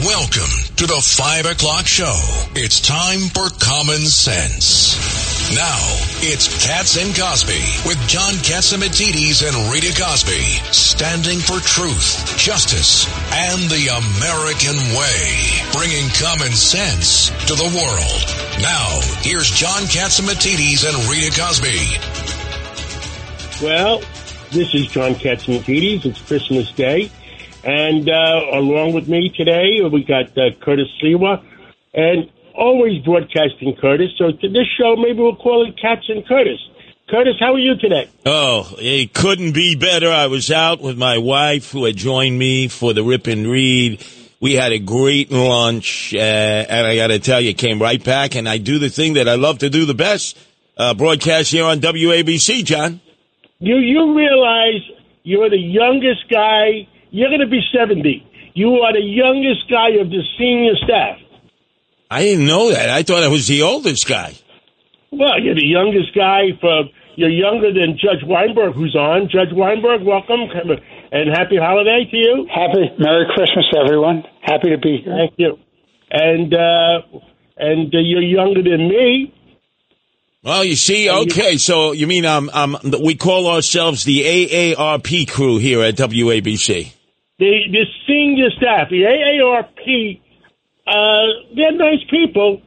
Welcome to the 5 o'clock show. It's time for Common Sense. Now, it's Cats and Cosby with John Catsimatidis and Rita Cosby, standing for truth, justice, and the American way, bringing common sense to the world. Now, here's John Catsimatidis and Rita Cosby. Well, this is John Catsimatidis. It's Christmas Day. And uh, along with me today, we got uh, Curtis Sliwa. And always broadcasting Curtis. So to this show, maybe we'll call it Cats and Curtis. Curtis, how are you today? Oh, it couldn't be better. I was out with my wife who had joined me for the Rip and Read. We had a great lunch, uh, and I got to tell you, came right back, and I do the thing that I love to do the best, uh, broadcast here on WABC, John. You you realize you're the youngest guy. You're going to be 70. You are the youngest guy of the senior staff. I didn't know that. I thought I was the oldest guy. Well, you're the youngest guy for. You're younger than Judge Weinberg, who's on. Judge Weinberg, welcome and happy holiday to you. Happy Merry Christmas, everyone. Happy to be here. Thank you. And uh, and uh, you're younger than me. Well, you see, okay, so you mean um, um, we call ourselves the AARP crew here at WABC. The the senior staff, the AARP, uh, they're nice people,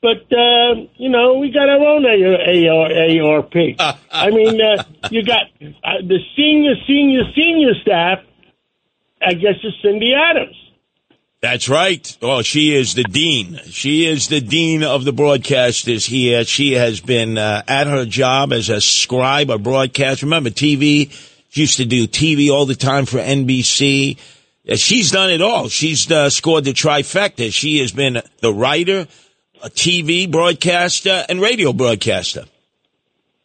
but uh, you know we got our own AARP. I mean, uh, you got uh, the senior, senior, senior staff. I guess is Cindy Adams. That's right. Well, she is the dean. She is the dean of the broadcasters here. She has been uh, at her job as a scribe, a broadcast. Remember, TV. She used to do TV all the time for NBC. She's done it all. She's uh, scored the trifecta. She has been the writer, a TV broadcaster, and radio broadcaster.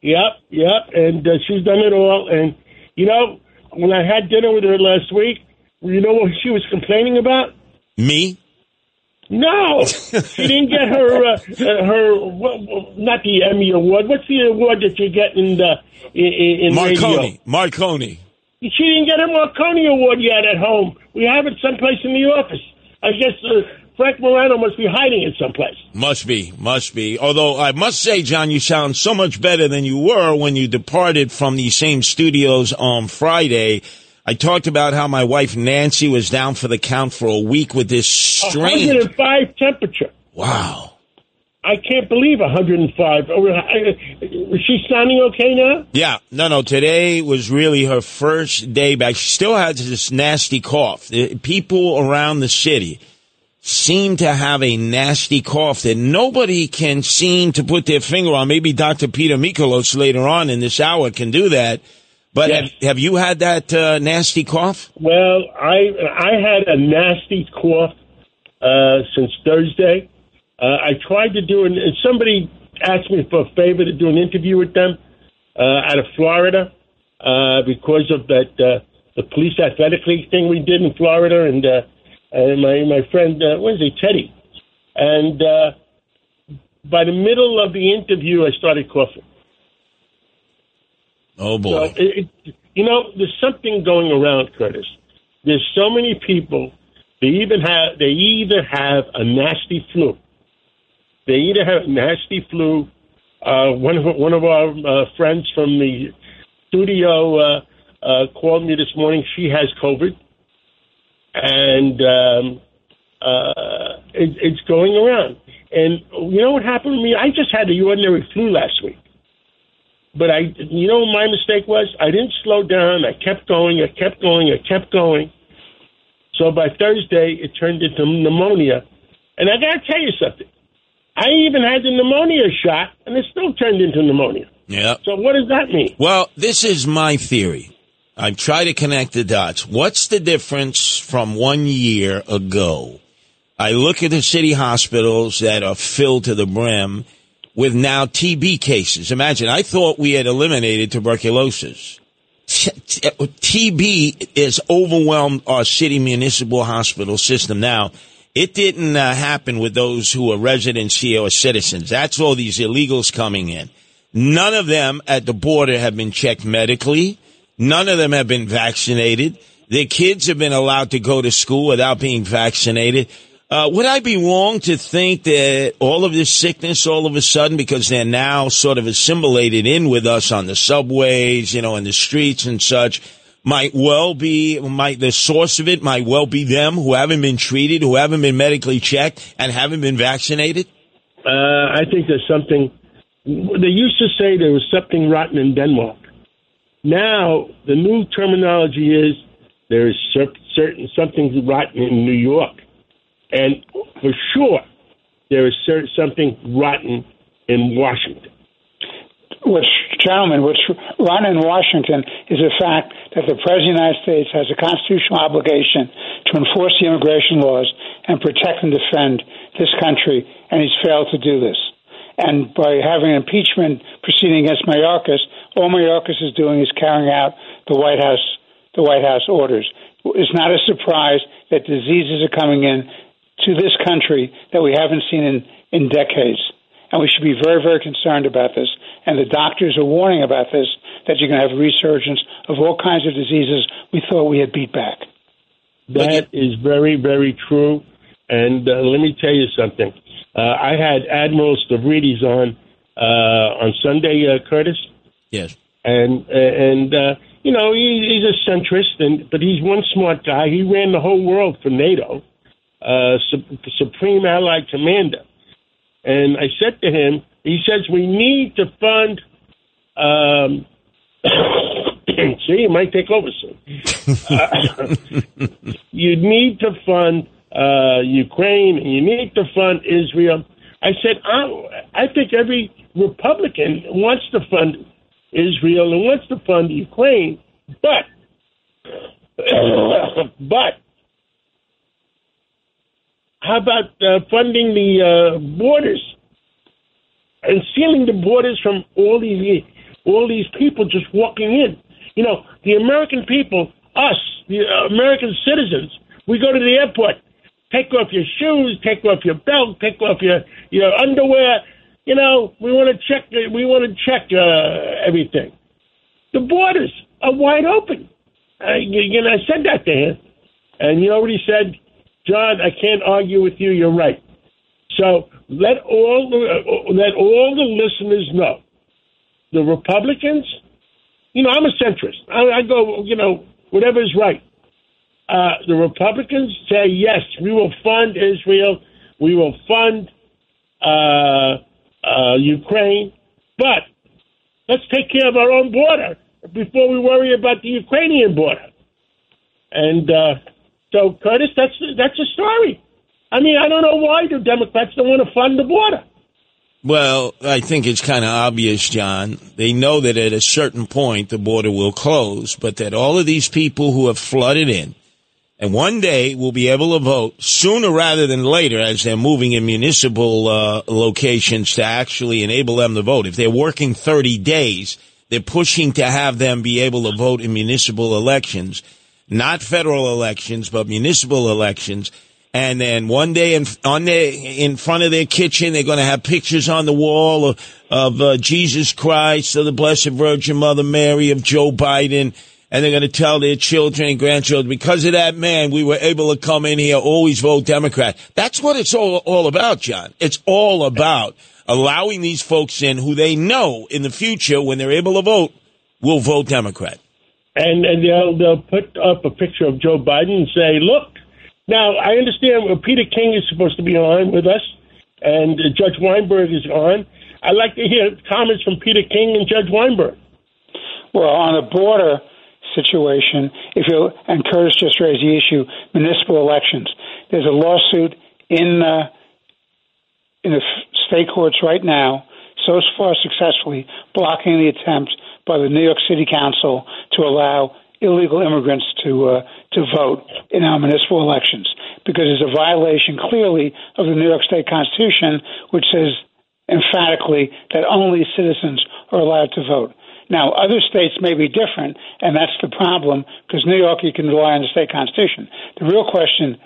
Yep, yep, and uh, she's done it all. And you know, when I had dinner with her last week, you know what she was complaining about? Me? No, she didn't get her uh, uh, her not the Emmy award. What's the award that you get in the in, in radio? Marconi. Marconi. She didn't get a Marconi award yet at home. We have it someplace in the office. I guess uh, Frank Morano must be hiding it someplace. Must be, must be. Although I must say, John, you sound so much better than you were when you departed from the same studios on Friday. I talked about how my wife Nancy was down for the count for a week with this strange. 105 temperature. Wow. I can't believe 105. Oh, I- Is she sounding okay now? Yeah, no, no. Today was really her first day back. She still has this nasty cough. People around the city seem to have a nasty cough that nobody can seem to put their finger on. Maybe Dr. Peter Mikolos later on in this hour can do that. But Yes. have, have you had that uh, nasty cough? Well, I I had a nasty cough uh, since Thursday. Uh, I tried to do an. and Somebody asked me for a favor to do an interview with them uh, out of Florida uh, because of that uh, the police athletic league thing we did in Florida, and uh, and my my friend uh, what is he Teddy, and uh, by the middle of the interview I started coughing. Oh So boy. it, it, you know, there's something going around, Curtis. There's so many people. They even have they either have a nasty flu. They either have a nasty flu. Uh, one of one of our uh, friends from the studio uh, uh, called me this morning. She has COVID, and um, uh, it, it's going around. And you know what happened to me? I just had the ordinary flu last week. But I, you know, what my mistake was I didn't slow down. I kept going. I kept going. I kept going. So by Thursday, it turned into pneumonia. And I got to tell you something. I even had the pneumonia shot, and it still turned into pneumonia. Yeah. So what does that mean? Well, this is my theory. I've tried to connect the dots. What's the difference from one year ago? I look at the city hospitals that are filled to the brim with now TB cases. Imagine, I thought we had eliminated tuberculosis. TB has overwhelmed our city municipal hospital system now. It didn't uh, happen with those who are residents here or citizens. That's all these illegals coming in. None of them at the border have been checked medically. None of them have been vaccinated. Their kids have been allowed to go to school without being vaccinated. Uh, would I be wrong to think that all of this sickness, all of a sudden, because they're now sort of assimilated in with us on the subways, you know, in the streets and such, might well be, might the source of it might well be them who haven't been treated, who haven't been medically checked, and haven't been vaccinated? Uh, I think there's something. They used to say there was something rotten in Denmark. Now the new terminology is there is certain something rotten in New York. And for sure, there is something rotten in Washington. Which, gentlemen, what's rotten in Washington is the fact that the President of the United States has a constitutional obligation to enforce the immigration laws and protect and defend this country, and he's failed to do this. And by having an impeachment proceeding against Mayorkas, all Mayorkas is doing is carrying out the White House the White House orders. It's not a surprise that diseases are coming in to this country that we haven't seen in, in decades. And we should be very, very concerned about this. And the doctors are warning about this that you're going to have resurgence of all kinds of diseases we thought we had beat back. That is very, very true. And uh, let me tell you something. Uh, I had Admiral Stavridis on uh, on Sunday, uh, Curtis. Yes. And and uh, you know he, he's a centrist, and but he's one smart guy. He ran the whole world for NATO uh, Supreme Allied Commander. And I said to him, he says, we need to fund. Um, see, it might take over soon. uh, you need to fund uh, Ukraine and you need to fund Israel. I said, I, I think every Republican wants to fund Israel and wants to fund Ukraine, but but how about uh, funding the uh, borders and sealing the borders from all these all these people just walking in? You know, the American people, us, the American citizens, we go to the airport, take off your shoes, take off your belt, take off your your underwear. You know, we want to check. We want to check uh, everything. The borders are wide open. Uh, you, you know, I said that to him, and he already said John, I can't argue with you. You're right. So let all the, uh, let all the listeners know the Republicans. You know, I'm a centrist. I, I go, you know, whatever is right. Uh, the Republicans say yes, we will fund Israel, we will fund uh, uh, Ukraine, but let's take care of our own border before we worry about the Ukrainian border. And uh, so, Curtis, that's that's a story. I mean, I don't know why the Democrats don't want to fund the border. Well, I think it's kind of obvious, John. They know that at a certain point the border will close, but that all of these people who have flooded in and one day will be able to vote sooner rather than later as they're moving in municipal uh, locations to actually enable them to vote. If they're working 30 days, they're pushing to have them be able to vote in municipal elections not federal elections, but municipal elections. And then one day in, on their, in front of their kitchen, they're going to have pictures on the wall of, of uh, Jesus Christ, of the Blessed Virgin Mother Mary, of Joe Biden. And they're going to tell their children and grandchildren, because of that man, we were able to come in here, always vote Democrat. That's what it's all, all about, John. It's all about allowing these folks in who they know in the future, when they're able to vote, will vote Democrat and and they'll they'll put up a picture of Joe Biden and say, "Look." Now I understand Peter King is supposed to be on with us, and Judge Weinberg is on. I'd like to hear comments from Peter King and Judge Weinberg. Well, on the border situation, if you and Curtis just raised the issue, municipal elections. There's a lawsuit in uh, in the state courts right now, so far successfully blocking the attempt by the New York City Council to allow illegal immigrants to uh, to vote in our municipal elections because it's a violation clearly of the New York State Constitution, which says emphatically that only citizens are allowed to vote. Now, other states may be different, and that's the problem because New York, you can rely on the state constitution. The real question,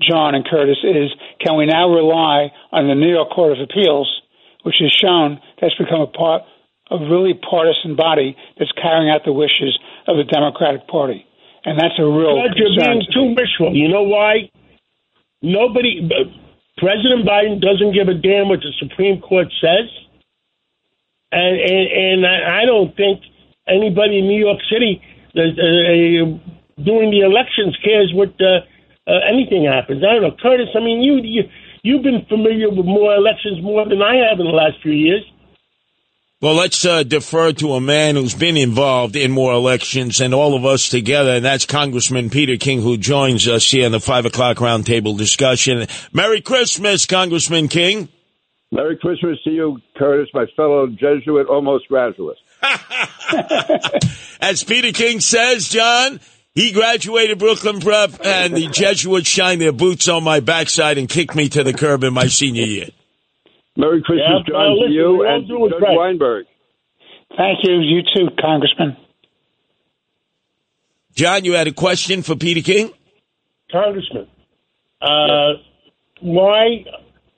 John and Curtis, is can we now rely on the New York Court of Appeals, which has shown that's become a part a really partisan body that's carrying out the wishes of the Democratic Party. And that's a real Judge, you're being too wishful. You know why? Nobody, President Biden doesn't give a damn what the Supreme Court says, and and, and I don't think anybody in New York City that, uh, doing the elections cares what uh, uh, anything happens. I don't know, Curtis. I mean, you you you've been familiar with more elections more than I have in the last few years. Well, let's uh, defer to a man who's been involved in more elections and all of us together, and that's Congressman Peter King, who joins us here in the five o'clock roundtable discussion. Merry Christmas, Congressman King. Merry Christmas to you, Curtis, my fellow Jesuit, almost graduate. As Peter King says, John, he graduated Brooklyn Prep, and the Jesuits shined their boots on my backside and kicked me to the curb in my senior year. Merry Christmas, yeah, John, well, to you and Judge right. Weinberg. Thank you. You too, Congressman. John, you had a question for Peter King? Congressman, uh, why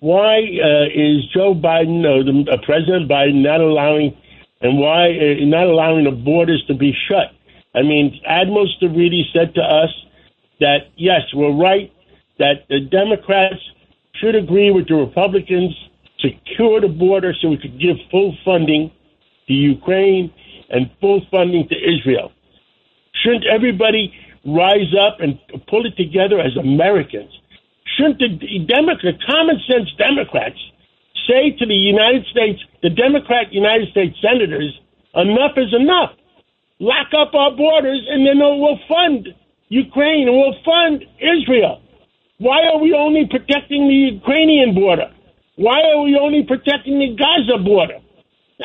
why uh, is Joe Biden or the, uh, President Biden not allowing and why uh, not allowing the borders to be shut? I mean, Admiral Stavridis said to us that yes, we're right that the Democrats should agree with the Republicans secure the border so we could give full funding to Ukraine and full funding to Israel. Shouldn't everybody rise up and pull it together as Americans? Shouldn't the Democrat, common sense Democrats, say to the United States, the Democrat United States senators, enough is enough. Lock up our borders and then we'll fund Ukraine and we'll fund Israel. Why are we only protecting the Ukrainian border? Why are we only protecting the Gaza border?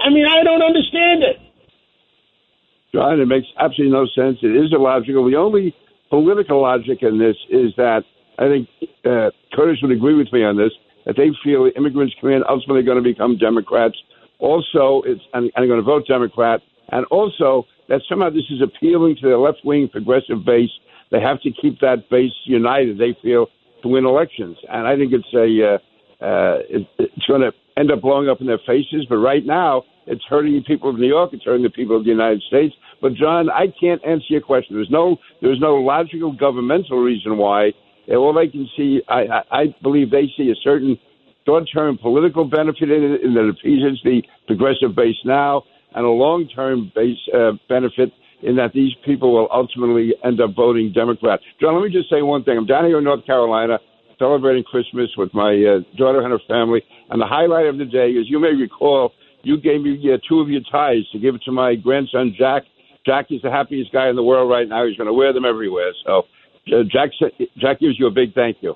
I mean, I don't understand it. John, it makes absolutely no sense. It is illogical. The only political logic in this is that I think uh, Curtis would agree with me on this that they feel immigrants come in ultimately going to become Democrats. Also, it's and, and going to vote Democrat, and also that somehow this is appealing to the left wing progressive base. They have to keep that base united. They feel to win elections, and I think it's a uh, uh, it, it's going to end up blowing up in their faces. But right now, it's hurting the people of New York. It's hurting the people of the United States. But John, I can't answer your question. There's no there's no logical governmental reason why. All they can see, I, I, I believe they see a certain short-term political benefit in it, in that it appeases the progressive base now, and a long-term base uh, benefit in that these people will ultimately end up voting Democrat. John, let me just say one thing. I'm down here in North Carolina celebrating Christmas with my uh, daughter and her family. And the highlight of the day is, you may recall, you gave me uh, two of your ties to give it to my grandson Jack. Jack is the happiest guy in the world right now. He's going to wear them everywhere. So, uh, Jack, Jack gives you a big thank you.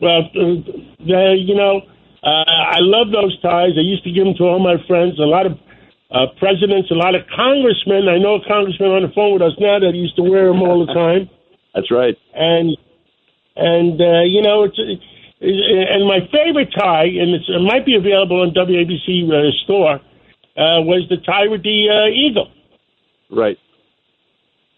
Well, uh, you know, uh, I love those ties. I used to give them to all my friends. A lot of uh, presidents, a lot of congressmen. I know a congressman on the phone with us now that used to wear them all the time. That's right. And and uh, you know it's. And my favorite tie, and it might be available on WABC uh, store, uh, was the tie with the uh, eagle. Right.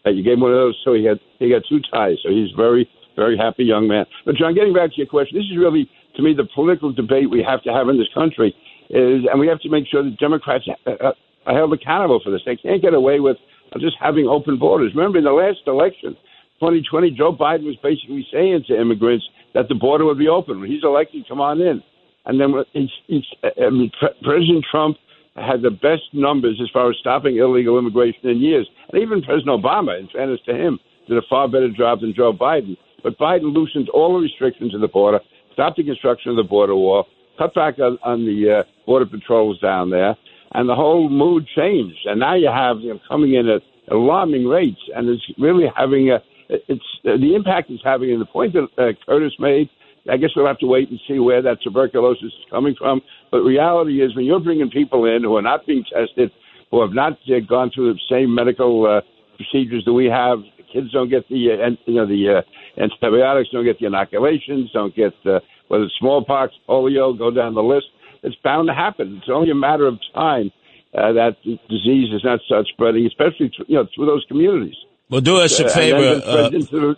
Uh, you gave him one of those, so he had he got two ties. So he's very very happy young man. But John, getting back to your question, this is really to me the political debate we have to have in this country is, and we have to make sure that Democrats uh, uh, are held accountable for this. They can't get away with just having open borders. Remember, in the last election, 2020, Joe Biden was basically saying to immigrants that the border would be open. When he's elected, come on in. And then he's, he's, I mean, President Trump had the best numbers as far as stopping illegal immigration in years. And even President Obama, in fairness to him, did a far better job than Joe Biden. But Biden loosened all the restrictions of the border, stopped the construction of the border wall, cut back on, on the uh, border patrols down there, and the whole mood changed. And now you have you know, coming in at alarming rates, and it's really having a it's uh, the impact it's having, and the point that uh, Curtis made. I guess we'll have to wait and see where that tuberculosis is coming from. But reality is, when you're bringing people in who are not being tested, who have not uh, gone through the same medical uh, procedures that we have, kids don't get the uh, you know the uh, antibiotics, don't get the inoculations, don't get uh, whether it's smallpox, polio, go down the list. It's bound to happen. It's only a matter of time uh, that disease is not start spreading, especially you know through those communities. Well, do us a favor, uh,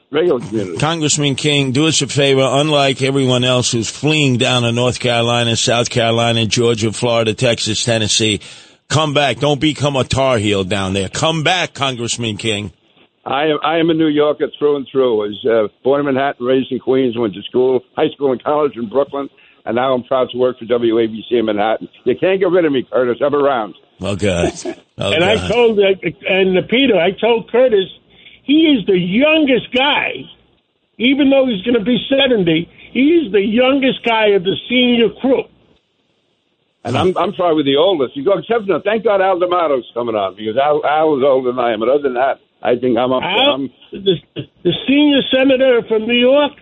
Congressman King. Do us a favor. Unlike everyone else who's fleeing down to North Carolina, South Carolina, Georgia, Florida, Texas, Tennessee, come back. Don't become a Tar Heel down there. Come back, Congressman King. I am I am a New Yorker through and through. I was uh, born in Manhattan, raised in Queens, went to school, high school and college in Brooklyn, and now I'm proud to work for WABC in Manhattan. You can't get rid of me, Curtis. I'm around. Oh, God. Oh, and God. I told uh, and uh, Peter, I told Curtis, he is the youngest guy, even though he's going to be seventy. He's the youngest guy of the senior crew. And I'm I'm probably the oldest. You go except for thank God Al D'Amato's coming on because Al Al is older than I am. But other than that, I think I'm up. Al, I'm, the, the senior senator from New York,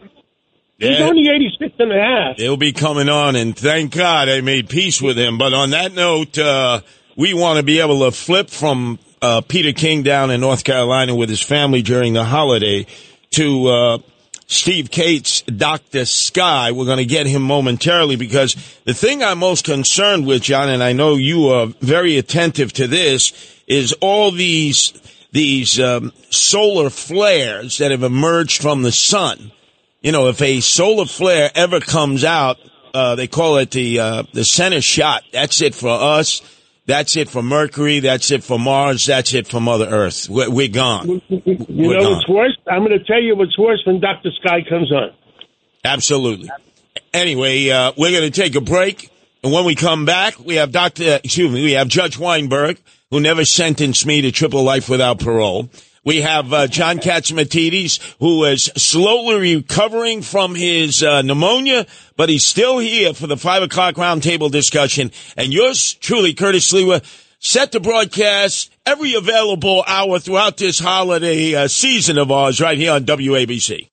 he's only 86 and a half. He'll be coming on, and thank God I made peace with him. But on that note, uh, we want to be able to flip from uh, Peter King down in North Carolina with his family during the holiday to uh, Steve Kates, Dr. Sky. We're going to get him momentarily because the thing I'm most concerned with, John, and I know you are very attentive to this, is all these these um, solar flares that have emerged from the sun you know, if a solar flare ever comes out, uh, they call it the, uh, the center shot. That's it for us. That's it for Mercury. That's it for Mars. That's it for Mother Earth. We're, we're gone. You We're know gone. what's worse? I'm going to tell you what's worse when Dr. Sky comes on. Absolutely. Anyway, uh, we're going to take a break. And when we come back, we have Dr. Excuse me, we have Judge Weinberg, who never sentenced me to triple life without parole. We have uh, John Catsimatidis, who is slowly recovering from his uh, pneumonia, but he's still here for the five o'clock roundtable discussion. And yours truly, Curtis Sliwa, set to broadcast every available hour throughout this holiday uh, season of ours right here on WABC.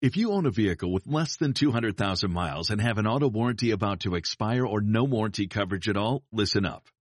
If you own a vehicle with less than 200,000 miles and have an auto warranty about to expire or no warranty coverage at all, listen up.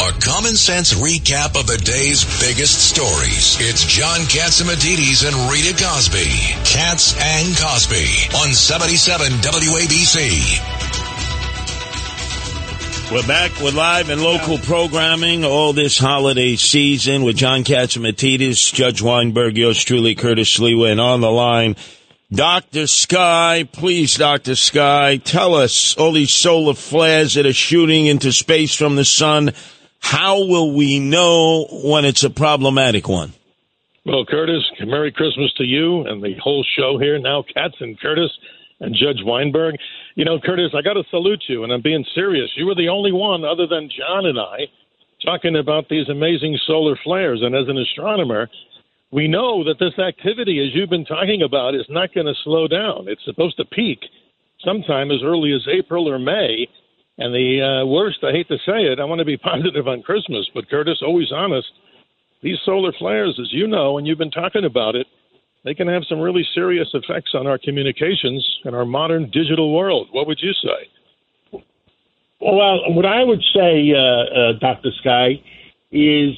A common sense recap of the day's biggest stories. It's John Catsimatidis and Rita Cosby. Cats and Cosby on 77 WABC. We're back with live and local programming all this holiday season with John Catsimatidis, Judge Weinberg, yours truly, Curtis Sliwa, and on the line, Dr. Sky. Please, Dr. Sky, tell us all these solar flares that are shooting into space from the sun. How will we know when it's a problematic one? Well, Curtis, Merry Christmas to you and the whole show here now, Cats and Curtis and Judge Weinberg. You know, Curtis, I got to salute you, and I'm being serious. You were the only one, other than John and I, talking about these amazing solar flares. And as an astronomer, we know that this activity, as you've been talking about, is not going to slow down. It's supposed to peak sometime as early as April or May. And the uh, worst, I hate to say it, I want to be positive on Christmas, but Curtis, always honest, these solar flares, as you know, and you've been talking about it, they can have some really serious effects on our communications and our modern digital world. What would you say? Well, what I would say, uh, uh, Dr. Sky, is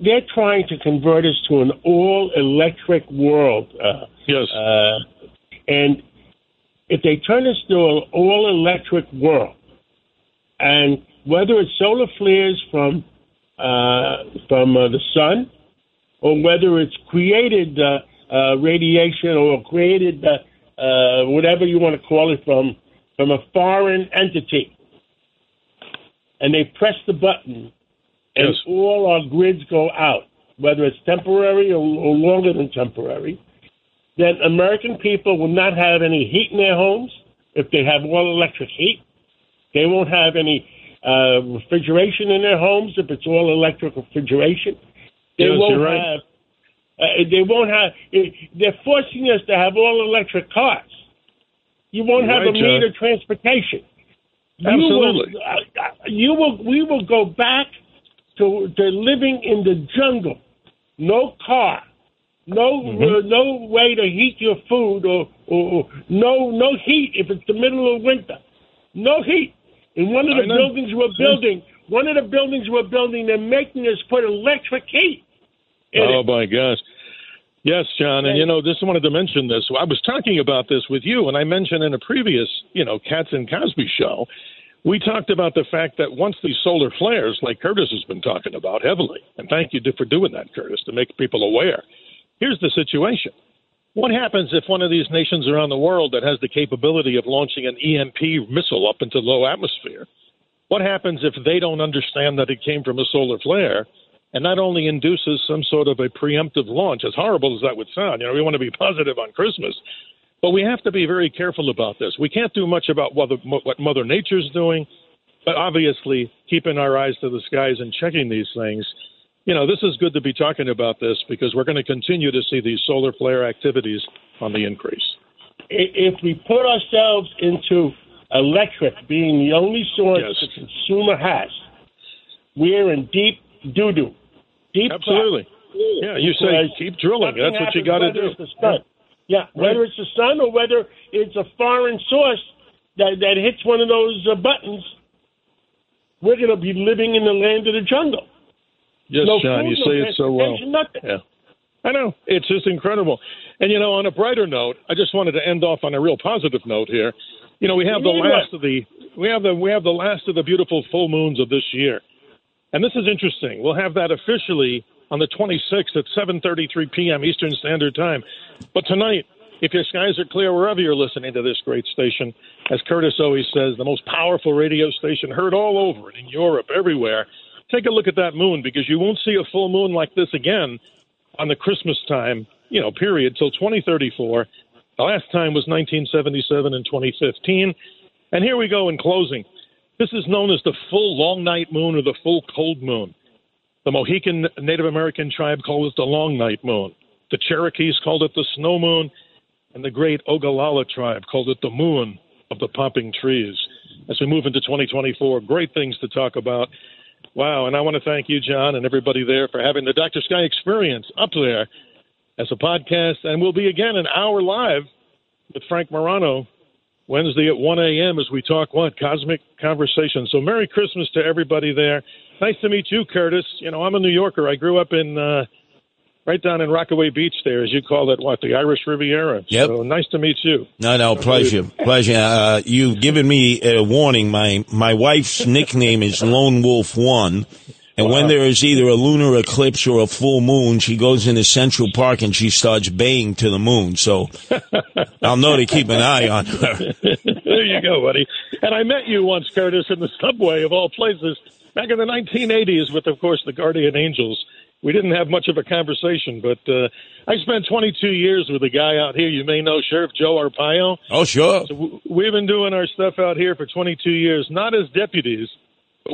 they're trying to convert us to an all electric world. Uh, Yes. uh, and if they turn us to an all electric world, and whether it's solar flares from uh, from uh, the sun, or whether it's created uh, uh, radiation or created uh, uh, whatever you want to call it from from a foreign entity, and they press the button, and Yes. all our grids go out, whether it's temporary or, or longer than temporary, then American people will not have any heat in their homes if they have all electric heat. They won't have any uh, refrigeration in their homes if it's all electric refrigeration. They Yes, won't right. have. Uh, they won't have. They're forcing us to have all electric cars. You won't You're have right, a John. meter transportation. Absolutely. You will, uh, uh, you will. We will go back to to living in the jungle. No car. No, Mm-hmm. uh, no way to heat your food, or, or, or no, no heat if it's the middle of winter. No heat. In one of the buildings we're building, one of the buildings we're building, they're making us put electric heat. Oh it. my gosh. Yes, John, and you know, just wanted to mention this. I was talking about this with you, and I mentioned in a previous, you know, Cats and Cosby show, we talked about the fact that once these solar flares, like Curtis has been talking about heavily, and thank you for doing that, Curtis, to make people aware. Here's the situation. What happens if one of these nations around the world that has the capability of launching an EMP missile up into low atmosphere? What happens if they don't understand that it came from a solar flare and not only induces some sort of a preemptive launch, as horrible as that would sound, you know, we want to be positive on Christmas, but we have to be very careful about this. We can't do much about what, what Mother Nature's doing, but obviously keeping our eyes to the skies and checking these things. You know, this is good to be talking about this because we're going to continue to see these solar flare activities on the increase. If we put ourselves into electric being the only source Yes. the consumer has, we're in deep doo doo. Deep Absolutely. Yeah, you say keep drilling. That's what you got to do. The. Yeah, whether it's the sun or whether it's a foreign source that that hits one of those uh, buttons, we're going to be living in the land of the jungle. Yes, no John, food, you no say it so well. Nothing. Yeah. I know. It's just incredible. And, you know, on a brighter note, I just wanted to end off on a real positive note here. You know, we have the You last of the we have the we have the last of the beautiful full moons of this year. And this is interesting. We'll have that officially on the 26th at 7:33 p.m. Eastern Standard Time. But tonight, if your skies are clear wherever you're listening to this great station, as Curtis always says, the most powerful radio station heard all over and in Europe, everywhere. Take a look at that moon because you won't see a full moon like this again on the Christmas time, you know, period till 2034. The last time was 1977 and 2015. And here we go in closing. This is known as the full long night moon or the full cold moon. The Mohican Native American tribe called it the long night moon. The Cherokees called it the snow moon, and the great Ogallala tribe called it the moon of the popping trees. As we move into 2024, great things to talk about. Wow, and I want to thank you, John, and everybody there for having the Dr. Sky experience up there as a podcast. And we'll be again an hour live with Frank Morano Wednesday at 1 a.m. as we talk what? Cosmic Conversation. So Merry Christmas to everybody there. Nice to meet you, Curtis. You know, I'm a New Yorker. I grew up in uh, right down in Rockaway Beach there, as you call it, what, the Irish Riviera. Yep. So nice to meet you. No, no, pleasure, pleasure. Uh, you've given me a warning. My my wife's nickname is Lone Wolf One, and when there is either a lunar eclipse or a full moon, she goes into Central Park and she starts baying to the moon. So I'll know to keep an eye on her. there you go, buddy. And I met you once, Curtis, in the subway of all places, back in the 1980s with, of course, the Guardian Angels. We didn't have much of a conversation, but uh, I spent 22 years with a guy out here you may know, Sheriff Joe Arpaio. Oh, sure. So w- we've been doing our stuff out here for 22 years, not as deputies,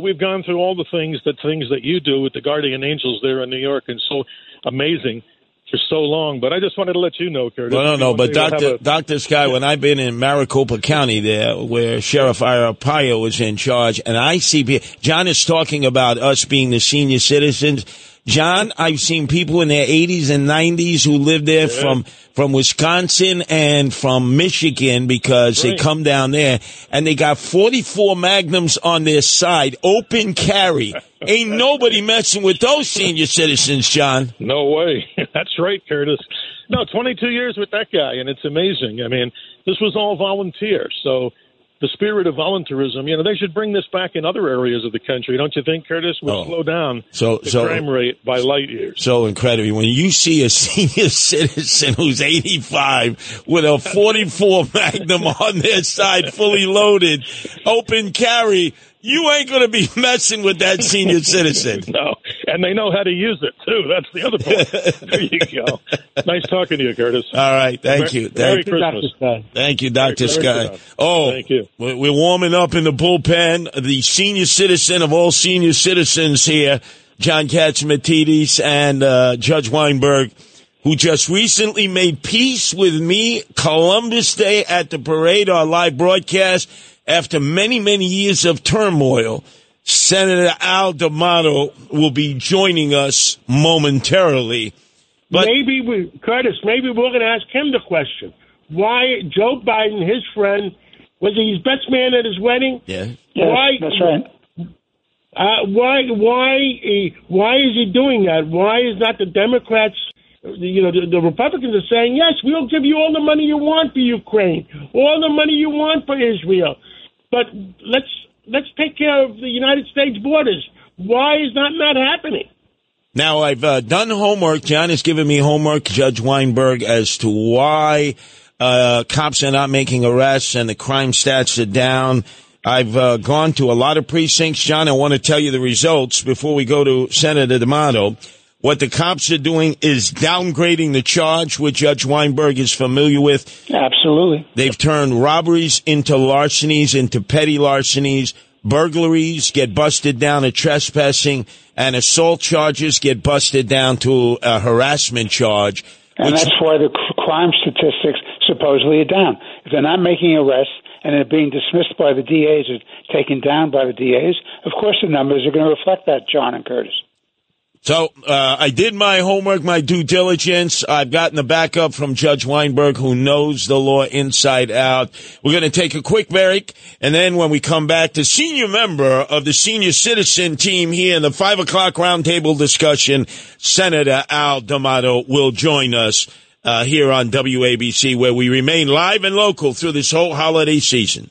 we've gone through all the things that things that you do with the Guardian Angels there in New York, and so amazing for so long. But I just wanted to let you know, Curtis. Well, no, no, but day we'll have Doctor a- Doctor Sky, when I've been in Maricopa County, there where Sheriff Arpaio was in charge, and I see John is talking about us being the senior citizens. John, I've seen people in their 80s and 90s who live there from from Wisconsin and from Michigan because they come down there and they got 44 Magnums on their side, open carry. Ain't nobody messing with those senior citizens, John. No way. That's right, Curtis. No, 22 years with that guy, and it's amazing. I mean, this was all volunteer. So the spirit of volunteerism, you know, they should bring this back in other areas of the country, don't you think, Curtis? We'll Oh. slow down So- the so- crime rate by light years. so incredible. When you see a senior citizen who's 85 with a 44 Magnum on their side, fully loaded, open carry, you ain't going to be messing with that senior citizen. No, and they know how to use it, too. That's the other point. there you go. Nice talking to you, Curtis. All right. Thank Mer- you. Merry Thank, Christmas. thank you, Dr. Merry Sky. Oh, Thank you. We're warming up in the bullpen. The senior citizen of all senior citizens here, John Catsimatidis and uh, Judge Weinberg, who just recently made peace with me Columbus Day at the parade, our live broadcast, after many, many years of turmoil. Senator Al D'Amato will be joining us momentarily. But maybe we, Curtis, maybe we're going to ask him the question. Why Joe Biden, his friend, was he his best man at his wedding? yeah, Yes, Why- that's right. Uh, why, why, why is he doing that? Why is not the Democrats you know, the, the Republicans are saying, yes, we'll give you all the money you want for Ukraine, all the money you want for Israel, but let's let's take care of the United States borders. Why is that not happening? Now, I've uh, done homework. John has given me homework, Judge Weinberg, as to why uh, cops are not making arrests and the crime stats are down. I've uh, gone to a lot of precincts, John. I want to tell you the results before we go to Senator D'Amato. What the cops are doing is downgrading the charge, which Judge Weinberg is familiar with. Absolutely. They've turned robberies into larcenies, into petty larcenies. Burglaries get busted down to trespassing, and assault charges get busted down to a harassment charge. And that's why the crime statistics supposedly are down. If they're not making arrests and they're being dismissed by the DAs or taken down by the DAs, of course the numbers are going to reflect that, John and Curtis. So uh, I did my homework, my due diligence. I've gotten the backup from Judge Weinberg, who knows the law inside out. We're going to take a quick break, and then when we come back, the senior member of the senior citizen team here in the five o'clock roundtable discussion, Senator Al D'Amato, will join us uh, here on WABC, where we remain live and local through this whole holiday season.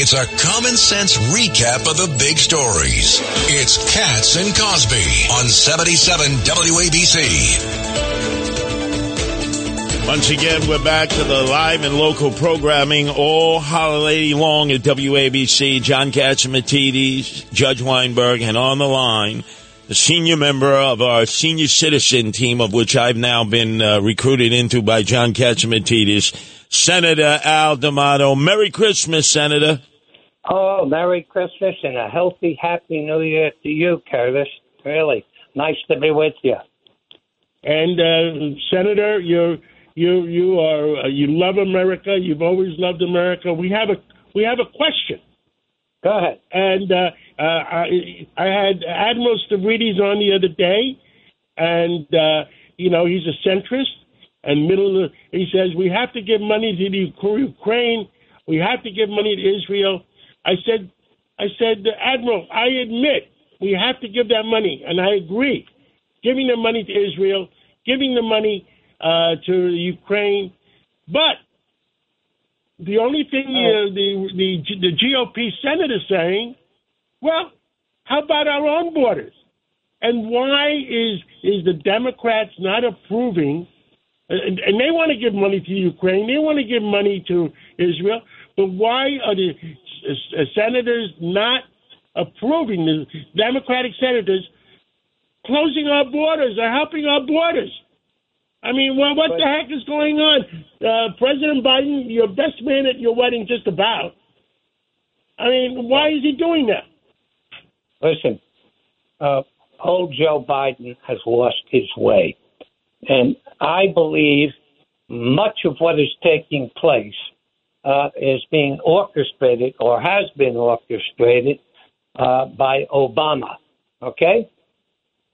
It's a common sense recap of the big stories. It's Cats and Cosby on 77 WABC. Once again, we're back to the live and local programming all holiday long at WABC. John Catsimatidis, Judge Weinberg, and on the line, the senior member of our senior citizen team, of which I've now been uh, recruited into by John Catsimatidis, Senator Al D'Amato. Merry Christmas, Senator. Oh, Merry Christmas and a healthy, happy New Year to you, Curtis. Really nice to be with you. And uh, Senator, you're you you are uh, you love America. You've always loved America. We have a we have a question. Go ahead. And uh, uh, I, I had Admiral Stavridis on the other day, and uh, you know he's a centrist and middle. He says we have to give money to the Ukraine. We have to give money to Israel. I said, I said, Admiral, I admit we have to give that money, and I agree. Giving the money to Israel, giving the money uh, to Ukraine, but the only thing uh, the, the the GOP Senate is saying, well, how about our own borders? And why is is the Democrats not approving? And, and they want to give money to Ukraine. They want to give money to Israel. But why are the uh, senators not approving the Democratic senators closing our borders or helping our borders? I mean, well, what the heck is going on? Uh, President Biden, your best man at your wedding, just about. I mean, why is he doing that? Listen, uh, old Joe Biden has lost his way. And I believe much of what is taking place uh, is being orchestrated or has been orchestrated uh, by Obama. Okay?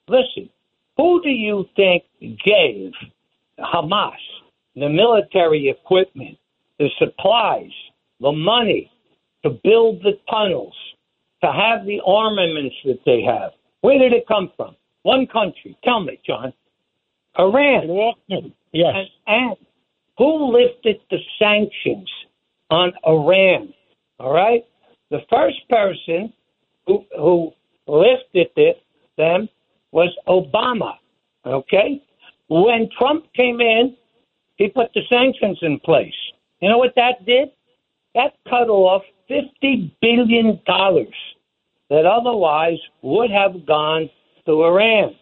Listen, who do you think gave Hamas the military equipment, the supplies, the money to build the tunnels, to have the armaments that they have? Where did it come from? One country. Tell me, John. Iran. Yes. And, and who lifted the sanctions on Iran? All right. The first person who who lifted it them was Obama. Okay. When Trump came in, he put the sanctions in place. You know what that did? That cut off fifty billion dollars that otherwise would have gone to Iran.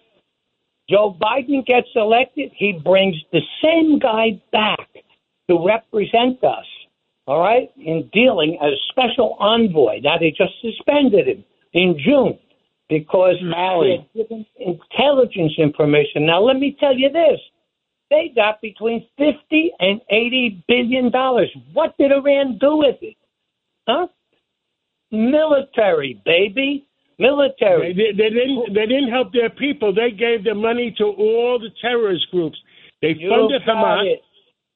Joe Biden gets elected, he brings the same guy back to represent us, all right, in dealing as special envoy. Now, they just suspended him in June. because mm-hmm. Malley. they're given intelligence information. Now, let me tell you this. They got between 50 and 80 billion dollars. What did Iran do with it? Huh? Military, baby. Military. They, they didn't. They didn't help their people. They gave the money to all the terrorist groups. They funded Hamas.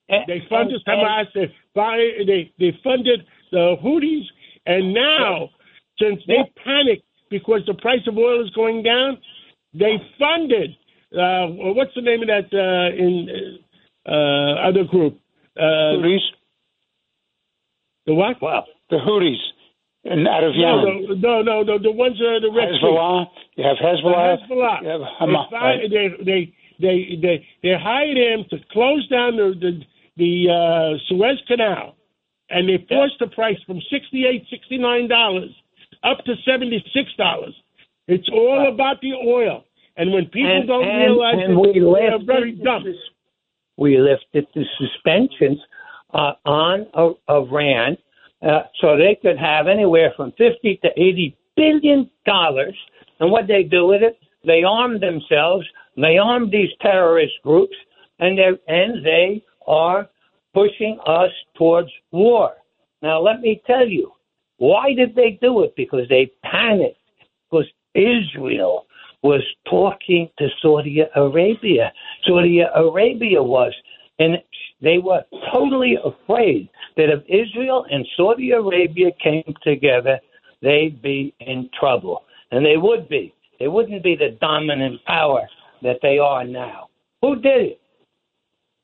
And- They funded and- and- Hamas. They, buy- they they funded the Houthis, and now since they panicked because the price of oil is going down, they funded. Uh, what's the name of that uh, in uh, other group? Uh, Houthis, the what? Well, the Houthis, and out of No, Yemen. no, no, no, the ones uh, the Red Sea. Hezbollah. You have Hezbollah. Hezbollah. You have They, Hamas. fi- right. they, they, they, they, they hired him to close down the the, the uh, Suez Canal, and they forced the price from sixty eight, sixty nine dollars up to seventy six dollars. It's all about the oil, and when people And- don't and- realize and it, we they're very it- dumb. we lifted the suspensions uh, on uh, Iran uh, so they could have anywhere from 50 to 80 billion dollars. And what they do with it, they arm themselves, they arm these terrorist groups, and and they are pushing us towards war. Now, let me tell you, why did they do it? Because they panicked. Because Israel was talking to Saudi Arabia. Saudi Arabia was. And they were totally afraid that if Israel and Saudi Arabia came together, they'd be in trouble. And they would be. They wouldn't be the dominant power that they are now. Who did it?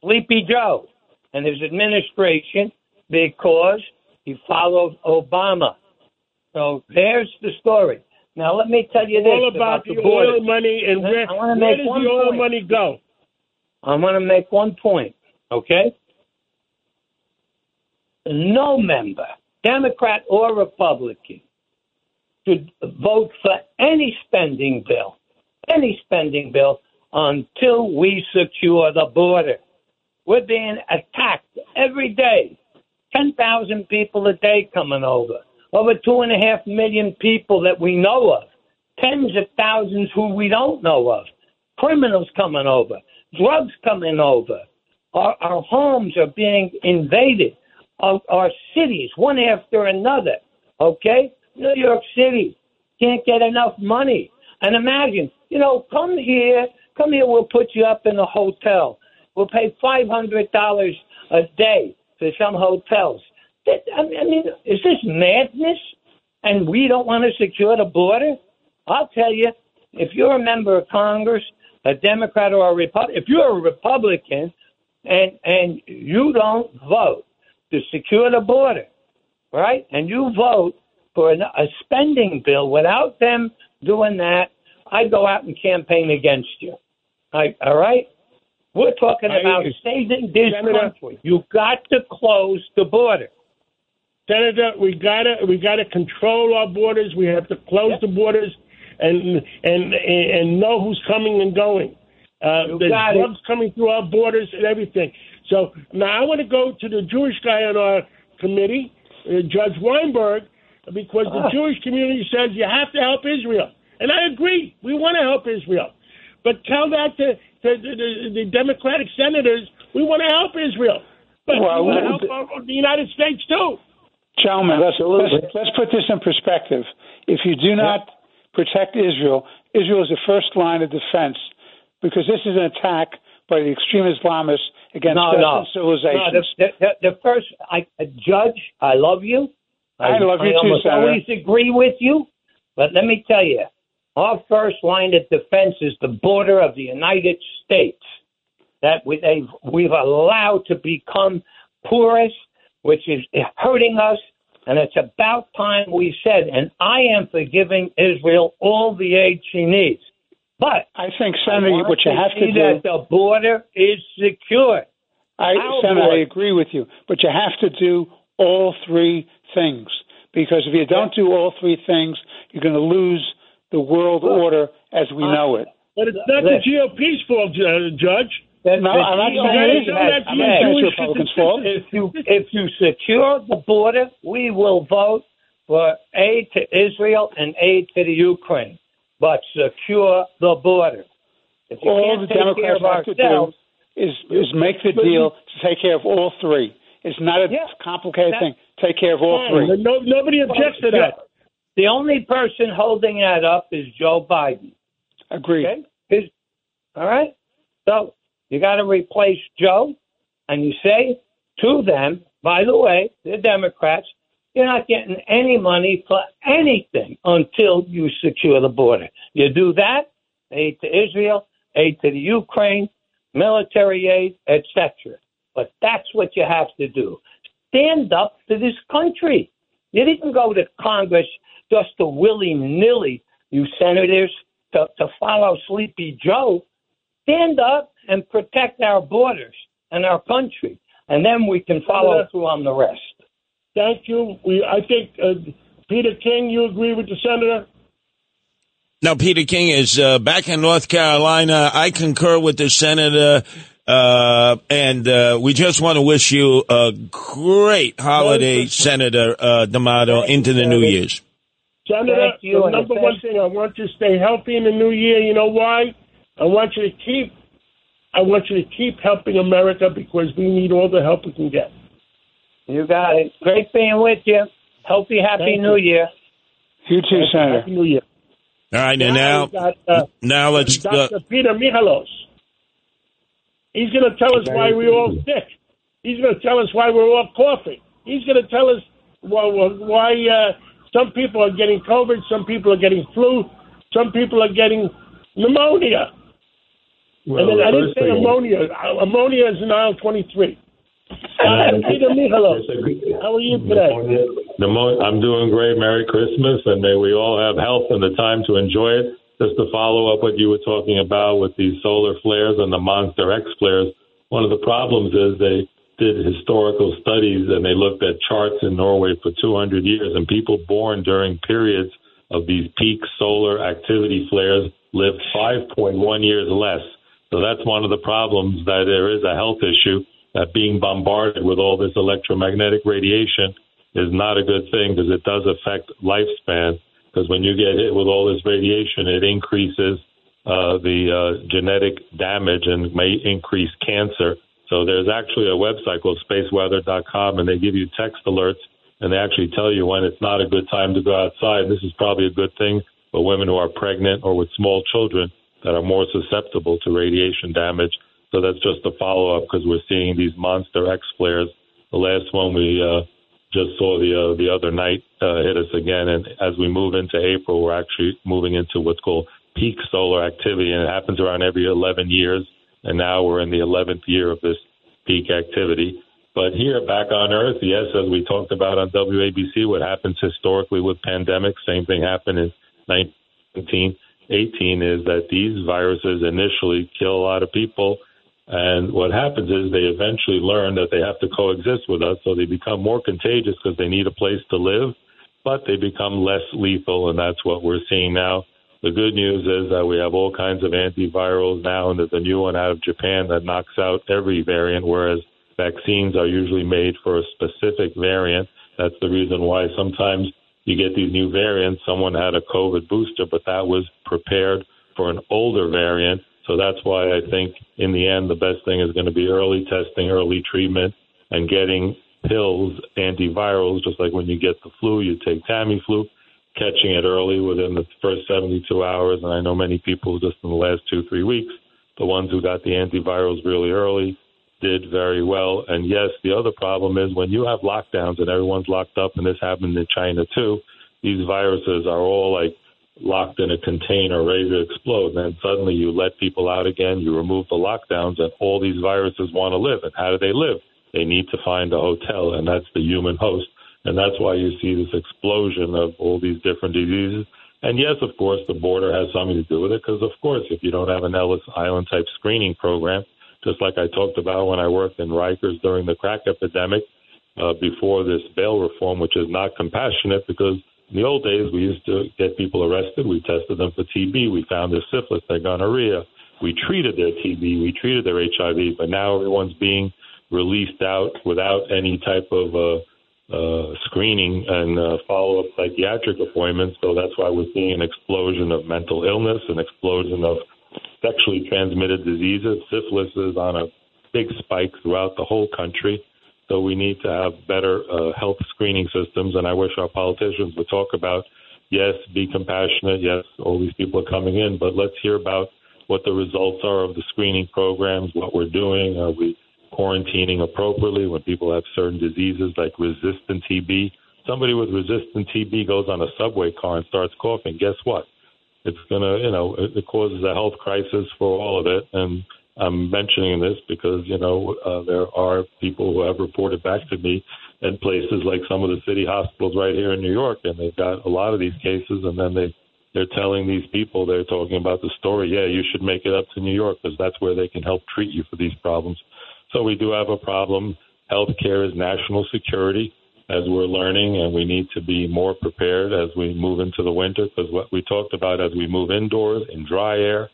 Sleepy Joe and his administration because he followed Obama. So there's the story. Now let me tell you this all about, the, border. oil money and where, where make does the oil point. money go? I want to make one point, okay? No member, Democrat or Republican, should vote for any spending bill, any spending bill, until we secure the border. We're being attacked every day. 10,000 people a day coming over. Over two and a half million people that we know of. Tens of thousands who we don't know of. Criminals coming over. Drugs coming over. Our, our homes are being invaded. Our, our cities, one after another. Okay? New York City can't get enough money. And imagine, you know, come here, come here, we'll put you up in a hotel. We'll pay $500 a day for some hotels. That- I mean, is this madness? And we don't want to secure the border? I'll tell you, if you're a member of Congress, a Democrat or a Republican, if you're a Republican and and you don't vote to secure the border, right? And you vote for an, a spending bill without them doing that, I go out and campaign against you. I, all right? We're talking I- about saving this Senator- country. You got to close the border. Senator, we gotta we gotta control our borders. We have to close the borders and and and know who's coming and going. Uh, You there's it. drugs coming through our borders and everything. So now I want to go to the Jewish guy on our committee, uh, Judge Weinberg, because the Ah. Jewish community says you have to help Israel, and I agree. We want to help Israel, but tell that to, to, to the, the Democratic senators. We want to help Israel, but Well, we want to help our, the United States too. Gentlemen, let's, let's let's put this in perspective. If you do not protect Israel, Israel is the first line of defense because this is an attack by the extreme Islamists against No, Western no. civilization. No, the, the, the, first, I, uh, Judge, I love you. I love you I too, almost Senator. always agree with you. But let me tell you, our first line of defense is the border of the United States that we, they've, we've allowed to become porous, which is hurting us. And it's about time we said, and I am for giving Israel all the aid she needs. But I think, I Senator, want what you have to see do. that the border is secure. I, Our Senator, I agree with you, but you have to do all three things because if you don't do all three things, you're going to lose the world order as we know it. But it's not the GOP's fault, uh, Judge. No, I'm not saying it is. has I'm not saying it's Republicans' fault. If you if you secure the border, we will vote for aid to Israel and aid to the Ukraine. But secure the border. If you all can't the take care Democrats of have to do is is make the deal to take care of all three. It's not a Yeah. complicated thing. Take care of all Fine. three. No, nobody objects to that. the only person holding that up is Joe Biden. Agreed. Okay? His, all right? So you got to replace Joe, and you say to them, by the way, the Democrats, you're not getting any money for anything until you secure the border. You do that, aid to Israel, aid to the Ukraine, military aid, etc. But that's what you have to do. Stand up to this country. You didn't go to Congress just to willy nilly, you senators, to, to follow Sleepy Joe. Stand up and protect our borders and our country, and then we can follow through on the rest. Thank you. We, I think, uh, Peter King, you agree with the senator? Now, Peter King is uh, back in North Carolina. I concur with the senator, uh, and uh, we just want to wish you a great holiday, Senator uh, D'Amato, Thank you, into the new Senator. year's. Senator, you, the number one thing, I want you to stay healthy in the new year. You know why? I want you to keep, I want you to keep helping America because we need all the help we can get. You got it. Great being with you. Healthy, happy Thank New you. Year. You too, Senator. Happy New Year. All right, and now, we got, uh, now let's. Uh, Dr. Peter Michalos. He's going to tell us why we're all sick. He's going to tell us why we're all coughing. He's going to tell us why, why uh, some people are getting COVID, some people are getting flu, some people are getting pneumonia. and then I didn't say ammonia. Uh, Ammonia is in aisle 23. Peter Michalos, how are you today? The mo- I'm doing great. Merry Christmas, and may we all have health and the time to enjoy it. Just to follow up what you were talking about with these solar flares and the Monster X flares, one of the problems is they did historical studies and they looked at charts in Norway for 200 years, and people born during periods of these peak solar activity flares lived 5.1 years less. So that's one of the problems that there is a health issue that being bombarded with all this electromagnetic radiation is not a good thing because it does affect lifespan. Because when you get hit with all this radiation, it increases uh, the uh, genetic damage and may increase cancer. So there's actually a website called spaceweather.com, and they give you text alerts, and they actually tell you when it's not a good time to go outside. This is probably a good thing for women who are pregnant or with small children that are more susceptible to radiation damage. So that's just a follow up because we're seeing these monster X flares. The last one we uh, just saw the uh, the other night uh, hit us again, and as we move into April, we're actually moving into what's called peak solar activity, and it happens around every 11 years. And now we're in the 11th year of this peak activity. But here, back on Earth, yes, as we talked about on WABC, what happens historically with pandemics, same thing happened in 1918, is that these viruses initially kill a lot of people. And what happens is they eventually learn that they have to coexist with us, so they become more contagious because they need a place to live, but they become less lethal, and that's what we're seeing now. The good news is that we have all kinds of antivirals now, and there's a new one out of Japan that knocks out every variant, whereas vaccines are usually made for a specific variant. That's the reason why sometimes you get these new variants. Someone had a COVID booster, but that was prepared for an older variant. So that's why I think in the end, the best thing is going to be early testing, early treatment, and getting pills, antivirals, just like when you get the flu, you take Tamiflu, catching it early within the first 72 hours. And I know many people just in the last two, three weeks, the ones who got the antivirals really early did very well. And yes, the other problem is when you have lockdowns and everyone's locked up, and this happened in China too, these viruses are all like locked in a container ready to explode. And then suddenly you let people out again, you remove the lockdowns, and all these viruses want to live. And how do they live? They need to find a hotel, and that's the human host. And that's why you see this explosion of all these different diseases. And yes, of course, the border has something to do with it because, of course, if you don't have an Ellis Island type screening program, just like I talked about when I worked in Rikers during the crack epidemic uh, before this bail reform, which is not compassionate because in the old days we used to get people arrested. We tested them for TB. We found their syphilis, their gonorrhea. We treated their TB. We treated their HIV. But now everyone's being released out without any type of uh, uh, screening and uh, follow up psychiatric appointments. So that's why we're seeing an explosion of mental illness, an explosion of sexually transmitted diseases. Syphilis is on a big spike throughout the whole country. So we need to have better uh, health screening systems. And I wish our politicians would talk about yes, be compassionate. Yes, all these people are coming in, but let's hear about what the results are of the screening programs, what we're doing. Are we quarantining appropriately when people have certain diseases like resistant TB? Somebody with resistant TB goes on a subway car and starts coughing. Guess what? It's going to, you know, it, it causes a health crisis for all of it. And I'm mentioning this because, you know, uh, there are people who have reported back to me in places like some of the city hospitals right here in New York, and they've got a lot of these cases, and then they they're telling these people they're talking about the story. Yeah, you should make it up to New York because that's where they can help treat you for these problems. So we do have a problem. Healthcare is national security, as we're learning, and we need to be more prepared as we move into the winter because what we talked about as we move indoors in dry air,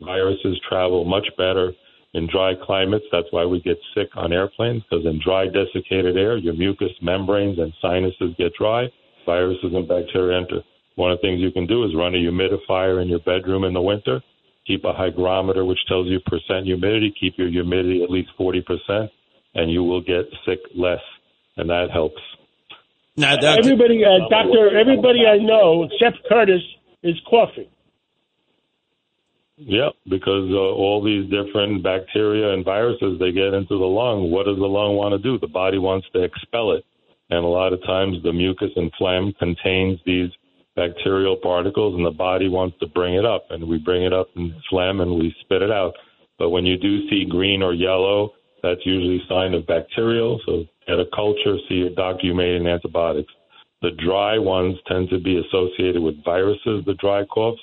viruses travel much better in dry climates. That's why we get sick on airplanes because in dry, desiccated air, your mucous membranes and sinuses get dry, viruses and bacteria enter. One of the things you can do is run a humidifier in your bedroom in the winter. Keep a hygrometer which tells you percent humidity. Keep your humidity at least 40%, and you will get sick less, and that helps. Now, everybody, uh, doctor, everybody I know except Curtis is coughing. Yeah, because uh, all these different bacteria and viruses they get into the lung. What does the lung want to do? The body wants to expel it, and a lot of times the mucus and phlegm contains these bacterial particles, and the body wants to bring it up, and we bring it up in phlegm and we spit it out. But when you do see green or yellow, that's usually a sign of bacterial. So at a culture, see your doctor. You may need antibiotics. The dry ones tend to be associated with viruses. The dry coughs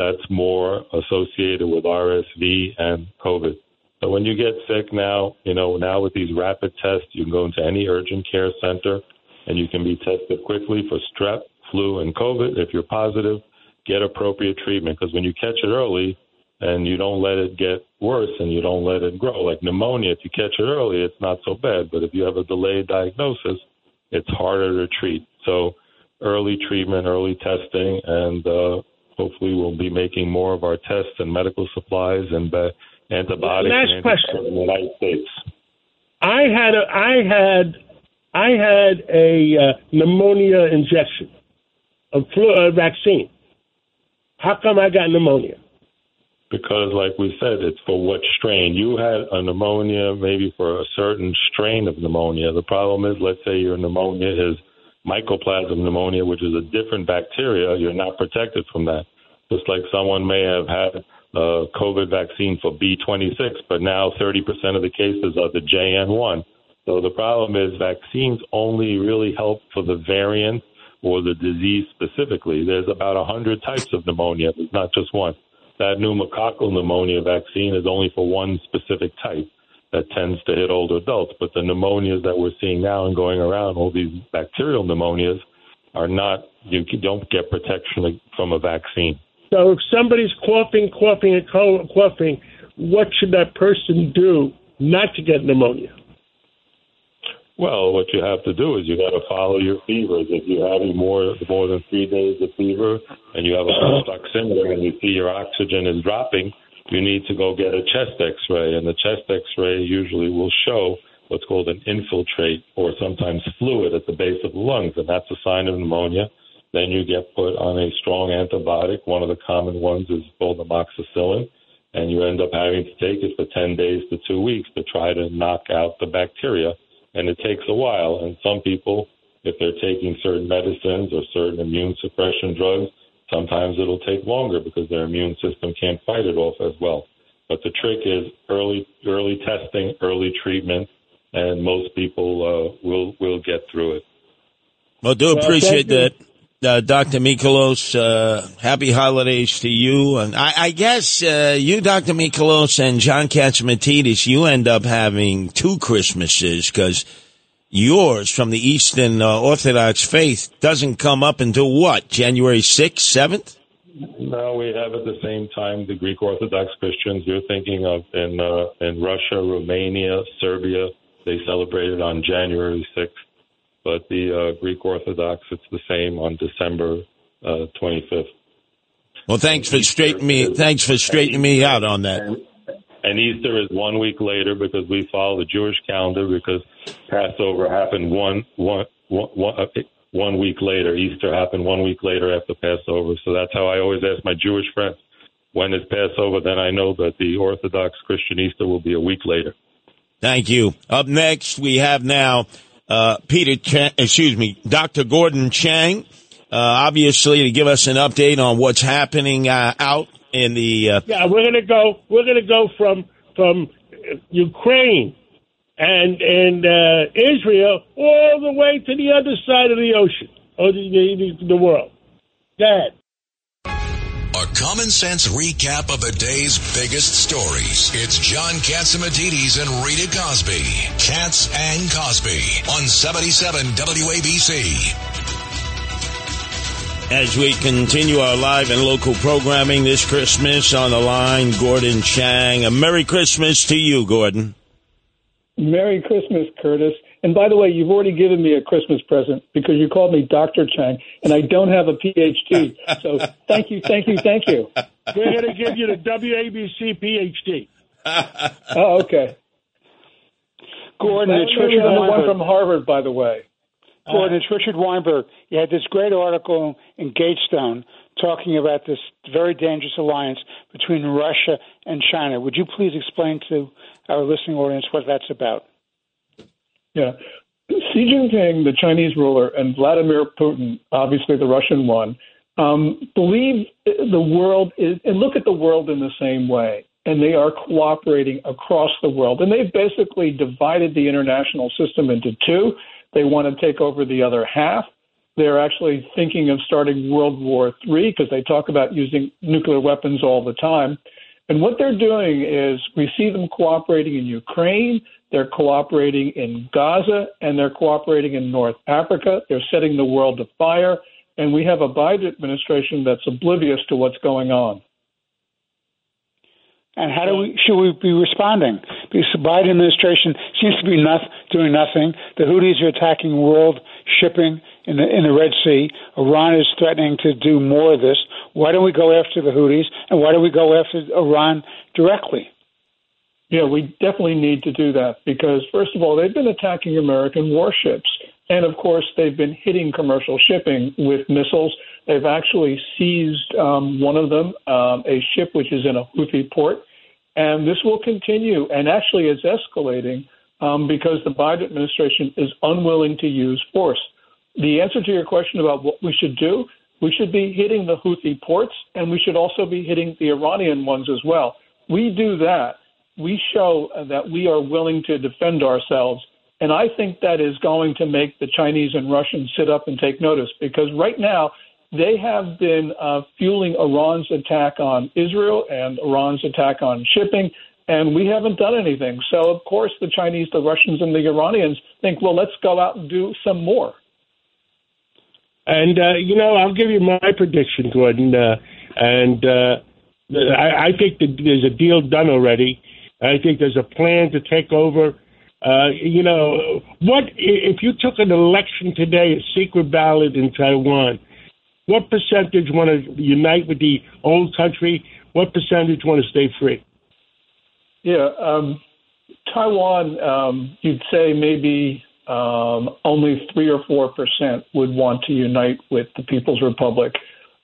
that's more associated with RSV and COVID. So when you get sick now, you know, now with these rapid tests, you can go into any urgent care center and you can be tested quickly for strep, flu, and COVID. If you're positive, get appropriate treatment because when you catch it early and you don't let it get worse and you don't let it grow, like pneumonia, if you catch it early, it's not so bad. But if you have a delayed diagnosis, it's harder to treat. So early treatment, early testing, and uh, hopefully we'll be making more of our tests and medical supplies and uh, antibiotics Last and question. in the United States. I had a, I had I had a uh, pneumonia injection, a flu a vaccine. How come I got pneumonia? Because, like we said, it's for what strain. You had a pneumonia maybe for a certain strain of pneumonia. The problem is, let's say your pneumonia is mycoplasma pneumonia, which is a different bacteria. You're not protected from that. Just like someone may have had a COVID vaccine for B26, but now 30% of the cases are the JN1. So the problem is vaccines only really help for the variant or the disease specifically. There's about 100 types of pneumonia. There's not just one. That pneumococcal pneumonia vaccine is only for one specific type that tends to hit older adults. But the pneumonias that we're seeing now and going around, all these bacterial pneumonias, are not, you don't get protection from a vaccine. So if somebody's coughing, coughing, and coughing, what should that person do not to get pneumonia? Well, what you have to do is you got to follow your fevers. If you're having more more than three days of fever and you have a pulse oximeter and you see your oxygen is dropping, you need to go get a chest X-ray, and the chest X-ray usually will show what's called an infiltrate or sometimes fluid at the base of the lungs, and that's a sign of pneumonia. Then you get put on a strong antibiotic. One of the common ones is called amoxicillin, and you end up having to take it for 10 days to two weeks to try to knock out the bacteria and it takes a while. And some people, if they're taking certain medicines or certain immune suppression drugs, sometimes it'll take longer because their immune system can't fight it off as well. But the trick is early early testing, early treatment, and most people uh, will will get through it. Well, do appreciate that. Uh, Dr. Michalos, uh, happy holidays to you. And I, I guess, uh, you, Dr. Michalos and John Catsimatidis, you end up having two Christmases because yours from the Eastern uh, Orthodox faith doesn't come up until what, January 6th, 7th? No, we have at the same time the Greek Orthodox Christians. You're thinking of in, uh, in Russia, Romania, Serbia, they celebrated on January 6th. but the uh, Greek Orthodox, it's the same on December uh, 25th. Well, thanks for straightening me. Thanks for straightening me out on that. And Easter is one week later because we follow the Jewish calendar because Passover happened one one one one uh, one week later. Easter happened one week later after Passover. So that's how I always ask my Jewish friends, when is Passover? Then I know that the Orthodox Christian Easter will be a week later. Thank you. Up next, we have now uh, Peter, excuse me, Dr. Gordon Chang, uh, obviously to give us an update on what's happening uh, out in the. Uh, yeah, we're gonna go. We're gonna go from from Ukraine and and uh, Israel all the way to the other side of the ocean or the the, the world. That. A common sense recap of the day's biggest stories. It's John Catsimatidis and Rita Cosby. Cats and Cosby on 77 WABC. As we continue our live and local programming this Christmas on the line, Gordon Chang. A Merry Christmas to you, Gordon. Merry Christmas, Curtis. And by the way, you've already given me a Christmas present because you called me Dr. Chang, and I don't have a PhD. So thank you, thank you, thank you. We're going to give you the WABC PhD. oh, okay. Gordon, it's Maybe Richard the one from Harvard, by the way. Gordon, it's Richard Weinberg. You had this great article in Gatestone talking about this very dangerous alliance between Russia and China. Would you please explain to our listening audience what that's about? Yeah. Xi Jinping, the Chinese ruler, and Vladimir Putin, obviously the Russian one, um, believe the world is, and look at the world in the same way. And they are cooperating across the world. And they've basically divided the international system into two. They want to take over the other half. They're actually thinking of starting World War III because they talk about using nuclear weapons all the time. And what they're doing is we see them cooperating in Ukraine, they're cooperating in Gaza, and they're cooperating in North Africa. They're setting the world afire. And we have a Biden administration that's oblivious to what's going on. And how do we should we be responding? Because the Biden administration seems to be not, doing nothing. The Houthis are attacking world shipping in the in the Red Sea. Iran is threatening to do more of this. Why don't we go after the Houthis and why don't we go after Iran directly? Yeah, we definitely need to do that because, first of all, they've been attacking American warships. And of course, they've been hitting commercial shipping with missiles. They've actually seized um, one of them, um, a ship which is in a Houthi port. And this will continue and actually is escalating um, because the Biden administration is unwilling to use force. The answer to your question about what we should do, we should be hitting the Houthi ports and we should also be hitting the Iranian ones as well. We do that. We show that we are willing to defend ourselves. And I think that is going to make the Chinese and Russians sit up and take notice because right now they have been uh, fueling Iran's attack on Israel and Iran's attack on shipping, and we haven't done anything. So, of course, the Chinese, the Russians, and the Iranians think, well, let's go out and do some more. And uh, you know, I'll give you my prediction, Gordon. Uh, and uh, I, I think that there's a deal done already. I think there's a plan to take over. Uh, you know, what if you took an election today, a secret ballot in Taiwan? What percentage want to unite with the old country? What percentage want to stay free? Yeah, um, Taiwan, um, you'd say maybe um, only three or four percent would want to unite with the People's Republic.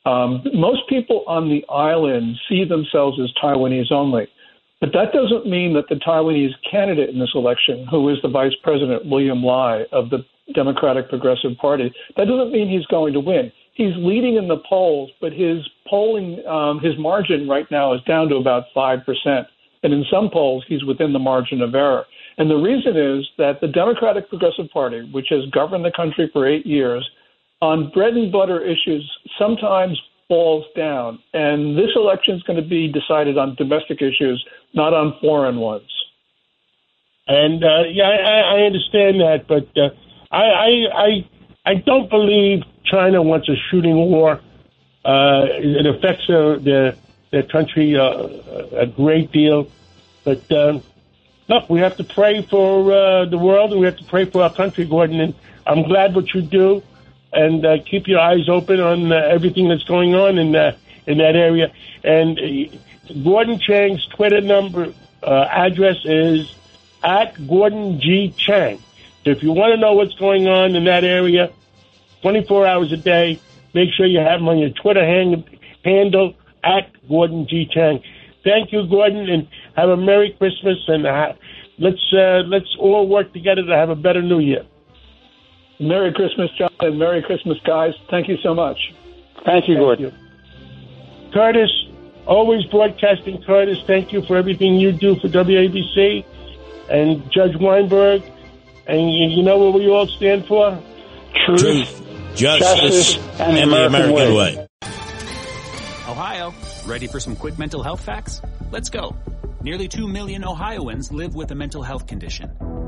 Um, most people on the island see themselves as Taiwanese only. But that doesn't mean that the Taiwanese candidate in this election, who is the Vice President William Lai of the Democratic Progressive Party, that doesn't mean he's going to win. He's leading in the polls, but his polling, um, his margin right now is down to about 5%. And in some polls, he's within the margin of error. And the reason is that the Democratic Progressive Party, which has governed the country for eight years, on bread and butter issues sometimes falls down. And this election is going to be decided on domestic issues, not on foreign ones. And uh, yeah, I, I understand that, but uh, I, I I I don't believe China wants a shooting war. Uh, it affects their their, their country uh, a great deal, but um, look, we have to pray for uh, the world, and we have to pray for our country, Gordon. And I'm glad what you do, and uh, keep your eyes open on uh, everything that's going on in uh, in that area. And uh, Gordon Chang's Twitter number uh, address is at Gordon G Chang. So if you want to know what's going on in that area, 24 hours a day, make sure you have him on your Twitter handle at Gordon G Chang. Thank you, Gordon, and have a Merry Christmas, and let's let's all work together to have a better New Year. Merry Christmas, John, and Merry Christmas, guys. Thank you so much. Thank you, Gordon. Curtis, always broadcasting. Curtis, thank you for everything you do for WABC and Judge Weinberg. And you, you know what we all stand for? Truth, justice, and, the American, way. Ohio, ready for some quick mental health facts? Let's go. Nearly 2 million Ohioans live with a mental health condition.